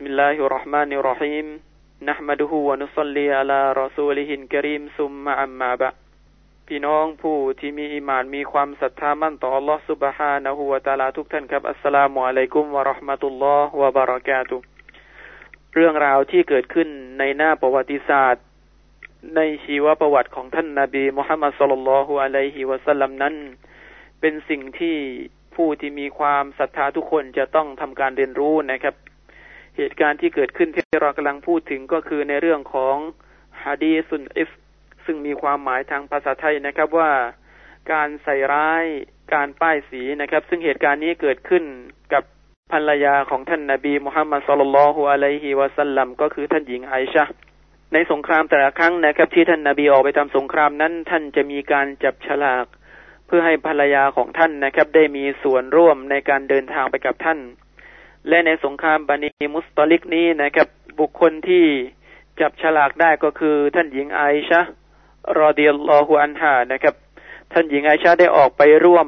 بسم الله الرحمن الرحيم نحمده ونصلي على رسوله الكريم ثم أما بعد พี่น้องผู้ที่มีอิมานมีความศรัทธามั่นต่อ Allah سبحانه และ تعالى ทุกท่านครับ อัสสลามุอะลัยกุมวะราะห์มะตุลลอฮ์วะบะเราะกาตุเรื่องราวที่เกิดขึ้นในหน้าประวัติศาสตร์ ในชีวประวัติของท่านนาบีมุฮัมมัดสุลลัลฮุอะลัยฮิวะสัลลัมนั้น เป็นสิ่งที่ผู้ที่มีความศรัทธาทุกคนจะต้องทำการเรียนรู้นะครับ เหตุการณ์ที่เกิดขึ้นที่เรากำลังพูดถึงก็คือในเรื่องของฮะดีสุนอิฟซึ่งมีความหมายทางภาษาไทยนะครับว่าการใส่ร้ายการป้ายสีนะครับ ซึ่งเหตุการณ์นี้เกิดขึ้นกับภรรยาของท่านนาบีมุฮัมมัดสุลลัลฮุอะลัยฮิวะสัลลัมก็คือท่านหญิงไอชะในสงครามแต่ละครั้งนะครับ ที่ท่านนาบีออกไปทำสงครามนั้น ท่านจะมีการจับฉลาก เพื่อให้ภรรยาของท่านนะครับ ได้มีส่วนร่วมในการเดินทางไปกับท่าน และในสงครามบันีมุสตอลิกนี้นะครับ บุคคลที่จับฉลากได้ก็คือท่านหญิงไอชะรอเดิยัลลอฮุอันฮานะครับ ท่านหญิงไอชาได้ออกไปร่วม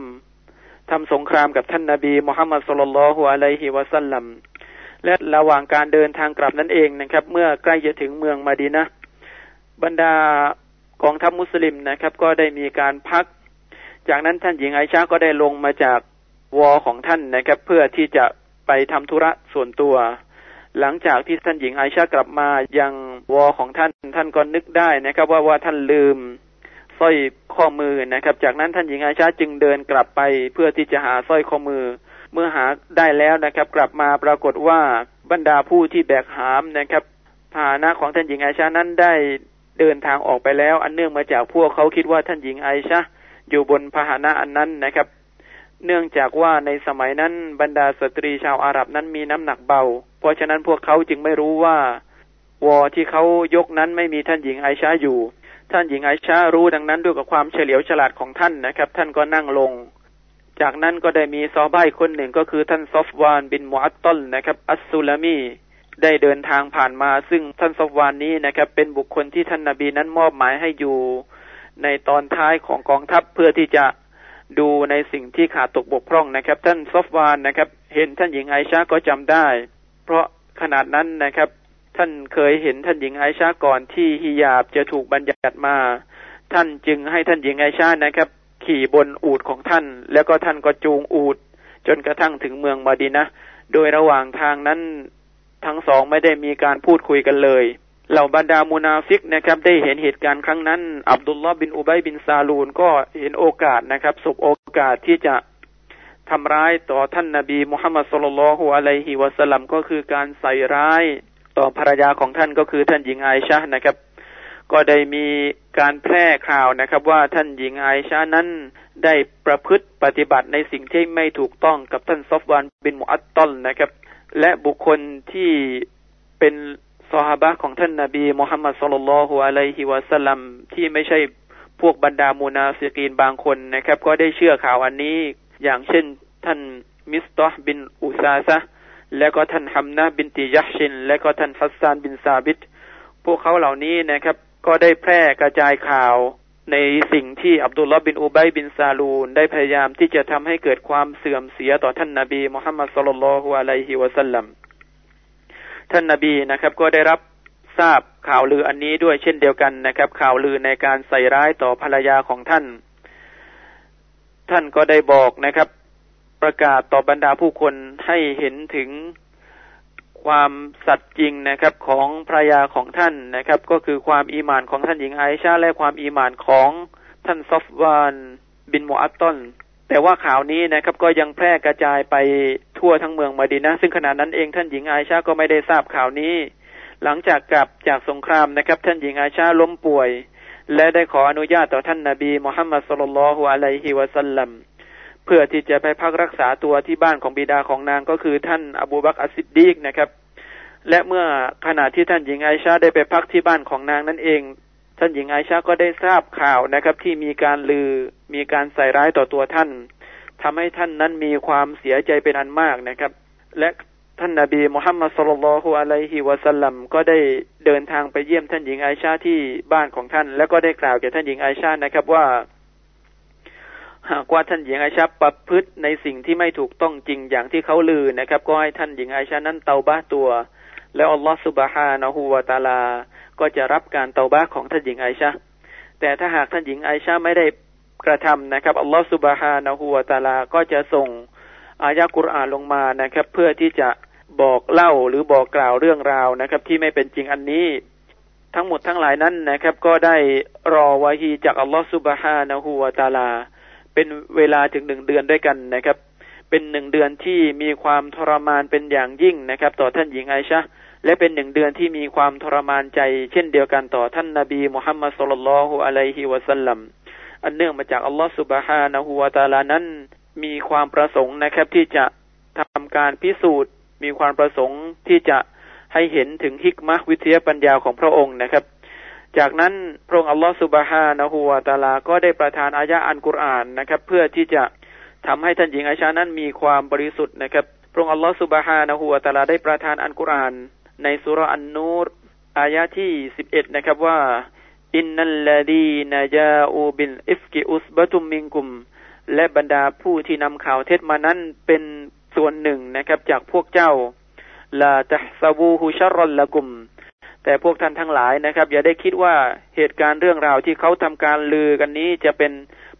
ทำสงครามกับท่านนาบีมุฮัมมัดสุลลัลฮุอะลัยฮิวะสัลลัมและระหว่างการเดินทางกลับนั่นเองนะครับ เมื่อใกล้จะถึงเมืองมาดีนะบรรดากองทัพมุสลิมนะครับ ก็ได้มีการพัก จากนั้นท่านหญิงไอชาก็ได้ลงมาจากวอของท่านนะครับ เพื่อที่จะ ไปทำธุระส่วนตัว หลังจากที่ท่านหญิงไอชากลับมายังวอของท่านท่านก็นึกได้นะครับ ว่าว่าท่านลืมสร้อยข้อมือนะครับ จากนั้นท่านหญิงไอชาจึงเดินกลับไปเพื่อที่จะหาสร้อยข้อมือ เมื่อหาได้แล้วนะครับ กลับมาปรากฏว่าบรรดาผู้ที่แบกหามนะครับพาหนะของท่านหญิงไอชานั้นได้เดินทางออกไปแล้ว อันเนื่องมาจากพวกเขาคิดว่าท่านหญิงไอชาอยู่บนพาหนะอันนั้นนะครับ เนื่องจากว่าในสมัยนั้นบรรดาสตรีชาวอาหรับนั้นมีน้ำหนักเบา เพราะฉะนั้นพวกเขาจึงไม่รู้ว่าวอที่เขายกนั้นไม่มีท่านหญิงไอชาอยู่ ท่านหญิงไอชารู้ดังนั้นด้วยกับความเฉลียวฉลาดของท่านนะครับ ท่านก็นั่งลง จากนั้นก็ได้มีซอบ้ายคนหนึ่งก็คือท่านซอฟวานบินมูอัตตลนะครับ อัสซุลามีได้เดินทางผ่านมา ซึ่งท่านซอฟวานนี้นะครับ เป็นบุคคลที่ท่านนาบีนั้นมอบหมายให้อยู่ ในตอนท้ายของกองทัพเพื่อที่จะ ดูในสิ่งที่ขาดตกบกพร่องนะครับ ท่านซอฟวานนะครับ เห็นท่านหญิงไอชาก็จำได้ เพราะขนาดนั้นนะครับ ท่านเคยเห็นท่านหญิงไอชาก่อนที่ฮิยาบจะถูกบัญญัติมา ท่านจึงให้ท่านหญิงไอชานะครับ ขี่บนอูฐของท่าน แล้วก็ท่านก็จูงอูฐ จนกระทั่งถึงเมืองมาดีนะโดยระหว่างทางนั้นทั้งสองไม่ได้มีการพูดคุยกันเลย เหล่าบรรดามูนาฟิกนะครับ ได้เห็นเหตุการณ์ครั้งนั้น อับดุลลอฮ์บินอุบัยบินซาลูนก็เห็นโอกาสนะครับสบโอกาสที่จะทำร้ายต่อท่านนาบีมุฮัมมัดصلى الله عليه وسلمก็คือการใส่ร้ายต่อภรรยาของท่านก็คือท่านหญิงไอชานะครับ ก็ได้มีการแพร่ข่าวนะครับ ว่าท่านหญิงไอชานั้นได้ประพฤติปฏิบัติในสิ่งที่ไม่ถูกต้องกับท่านซอฟวานบินมุอัตตลนะครับ และบุคคลที่เป็น ซอฮาบะของท่านนาบีมุฮัมมัดصلى الله عليه وسلمที่ไม่ใช่พวกบรรดามูนาฟิกีนบางคนนะครับ ก็ได้เชื่อข่าวอันนี้ อย่างเช่น ท่านมิสตอห์บินอุซาซะและก็ท่านฮัมนะบินติยัชิน และก็ท่านฮัสซานบินซาบิตพวกเขาเหล่านี้นะครับ ก็ได้แพร่กระจายข่าวในสิ่งที่อับดุลลอฮ์บินอุบัยบินซาลูนได้พยายามที่จะทำให้เกิดความเสื่อมเสียต่อท่านนาบีมุฮัมมัดสุลลัลฮุอะลัยฮิวะสัลลัม ท่านนาบีนะครับ ก็ได้รับทราบข่าวลืออันนี้ด้วยเช่นเดียวกันนะครับ ข่าวลือในการใส่ร้ายต่อภรรยาของท่าน ท่านก็ได้บอกนะครับ ประกาศต่อบรรดาผู้คนให้เห็นถึงความสัตย์จริงนะครับของภรรยาของท่านนะครับ ก็คือความอีมานของท่านหญิงไอชาและความอีมานของท่านซอฟวานบินมูอัตตอนแต่ว่าข่าวนี้นะครับ ก็ยังแพร่กระจายไป ทั่วทั้งเมืองมาดีนะ ซึ่งขณะนั้นเองท่านหญิงไอชาก็ไม่ได้ทราบข่าวนี้ หลังจากกลับจากสงครามนะครับ ท่านหญิงไอชาล้มป่วย และได้ขออนุญาตต่อท่านนาบีมุฮัมมัดสุลลัลฮุอะลัยฮิวะสัลลัมเพื่อที่จะไปพักรักษาตัวที่บ้านของบิดาของนางก็คือท่านอบูบักอัสซิดดีกนะครับ และเมื่อขณะที่ท่านหญิงไอชาได้ไปพักที่บ้านของนางนั่นเอง ท่านหญิงไอชาก็ได้ทราบข่าวนะครับ ที่มีการลือมีการใส่ร้ายต่อตัวท่าน ทำให้ท่านนั้นมีความเสียใจเป็นอันมากนะครับ และท่านนาบีมุฮัมมัดสุลลัลฮุอะลัยฮิวะสัลลัมก็ได้เดินทางไปเยี่ยมท่านหญิงไอชาที่บ้านของท่าน แล้วก็ได้กล่าวแก่ท่านหญิงไอชานะครับว่า หากว่าท่านหญิงไอชาประพฤติในสิ่งที่ไม่ถูกต้องจริงอย่างที่เขาลือนะครับ ก็ให้ท่านหญิงไอชานั้นเตาบ้าตัว แล้วอัลลอฮฺสุบฮานะฮูวาตาลา ก็จะรับการเตาบ้าของท่านหญิงไอชาแต่ถ้าหากท่านหญิงไอชาไม่ได้ กระทำนะครับอัลลอฮฺสุบฮานะฮูวาตาลาก็จะส่งอายะกุรอานลงมานะครับ เพื่อที่จะบอกเล่าหรือบอกกล่าวเรื่องราวนะครับ ที่ไม่เป็นจริงอันนี้ ทั้งหมดทั้งหลายนั้นนะครับ ก็ได้รอวาฮีจากอัลลอฮฺสุบฮานะฮูวาตาลา เป็นเวลาถึงหนึ่งเดือนด้วยกันนะครับ เป็นหนึ่งเดือนที่มีความทรมานเป็นอย่างยิ่งนะครับ ต่อท่านหญิงไอชาและเป็นหนึ่งเดือนที่มีความทรมานใจ เช่นเดียวกันต่อท่านนาบีมุฮัมมัดสุลลัลฮุอะลัยฮิวะสัลลัม อันเนื่องมาจากอัลลอฮฺสุบฮานะฮูวาตาลานั้น มีความประสงค์นะครับที่จะทำการพิสูจน์ มีความประสงค์ที่จะให้เห็นถึงحكمةวิทยาปัญญาของพระองค์นะครับ จากนั้นพระองค์อัลลอฮฺسبحانه وتعالى ก็ได้ประทานอายะอันกุรอานนะครับ เพื่อที่จะทำให้ท่านหญิงไอชานั้นมีความบริสุทธิ์นะครับพระองค์อัลลอฮฺسبحانه وتعالىได้ประทานอันกุรอาน ในสุรอันนูรอายะที่สิบเอ็ดนะครับว่า إن الذين جاءوا بالإفك عصبة منكم และบรรดาผู้ที่นำข่าวเท็จมานั้นเป็นส่วนหนึ่งนะครับ จากพวกเจ้าลาตะซาบูฮุชรอลละกุม แต่พวกท่านทั้งหลายนะครับ อย่าได้คิดว่าเหตุการณ์เรื่องราวที่เขาทำการลือกันนี้จะเป็น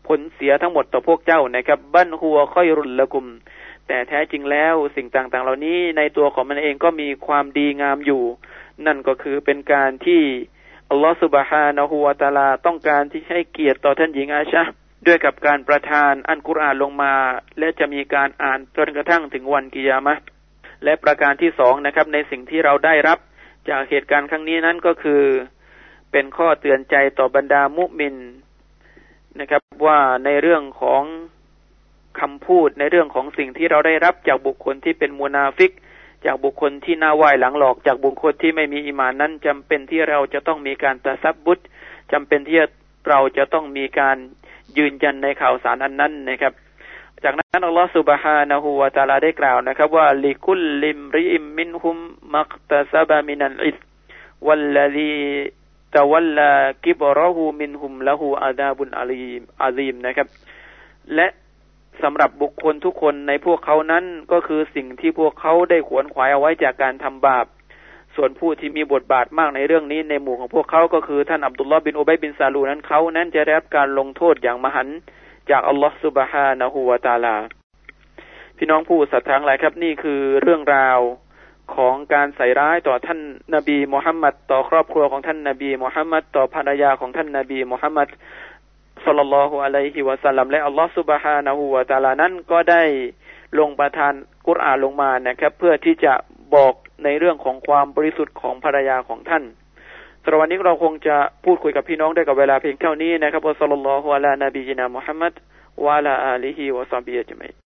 ผลเสียทั้งหมดต่อพวกเจ้านะครับ บั้นหัวค่อยรุนละกุม แต่แท้จริงแล้วสิ่งต่างๆ เหล่านี้ในตัวของมันเองก็มีความดีงามอยู่ นั่นก็คือเป็นการที่ อัลลอฮฺสุบฮานะฮูวาตาลาต้องการที่ให้เกียรติต่อท่านหญิงอาชาด้วยกับการประทานอันกุรอานลงมา และจะมีการอ่านจนกระทั่งถึงวันกิยามะและประการที่สองนะครับ ในสิ่งที่เราได้รับ จากเหตุการณ์ครั้งนี้นั้นก็คือ เป็นข้อเตือนใจต่อบรรดามุมินนะครับ ว่าในเรื่องของคำพูดในเรื่องของสิ่งที่เราได้รับจากบุคคลที่เป็นมุนาฟิก จากบุคคลที่หน้าไหว้หลังหลอกจากบุคคลที่ไม่มีอิมานนั้นจำเป็นที่เราจะต้องมีการตะษับบุตจำเป็นที่เราจะต้องมีการยืนยันในข่าวสารอันนั้นนะครับ จากนั้นอัลลอฮฺสุบฮานะฮูวาตาลาได้กล่าวนะครับ ว่าลิคุลลิมริอิมมินฮุมมักตะซาบะมินัลอิสวัลลดีตะวัลลากิบรอหูมินฮุมละหูอาดาบุนอาลีมอาซีมนะครับ และ สำหรับบุคคลทุกคนในพวกเขานั้นก็คือสิ่งที่พวกเขาได้ขวนขวายเอาไว้จากการทำบาป ส่วนผู้ที่มีบทบาทมากในเรื่องนี้ในหมู่ของพวกเขาก็คือท่านอับดุลลอฮ์บินอุบัยบินซาลูนั้นเขานั้นจะได้รับการลงโทษอย่างมหันจากอัลลอฮ์สุบฮานะฮูวาตาลา พี่น้องผู้ศรัทธาหลายครับนี่คือเรื่องราวของการใส่ร้ายต่อท่านนาบีมุฮัมมัดต่อครอบครัวของท่านนาบีมุฮัมมัดต่อภรรยาของท่านนาบีมุฮัมมัด สลลัลลอฮุอะลัยฮิวะสัลลัมและอัลลอฮฺสุบฮานะฮูวะตาลานั้นก็ได้ลงประทานกุรอานลงมานะครับ เพื่อที่จะบอกในเรื่องของความบริสุทธิ์ของภรรยาของท่านสำหรับวันนี้เราคงจะพูดคุยกับพี่น้องได้กับเวลาเพียงเท่านี้นะครับอัสลลัลลอฮุอะลานบีจินามุฮัมมัดวะลาอาลีฮิวะซาบียะจมัย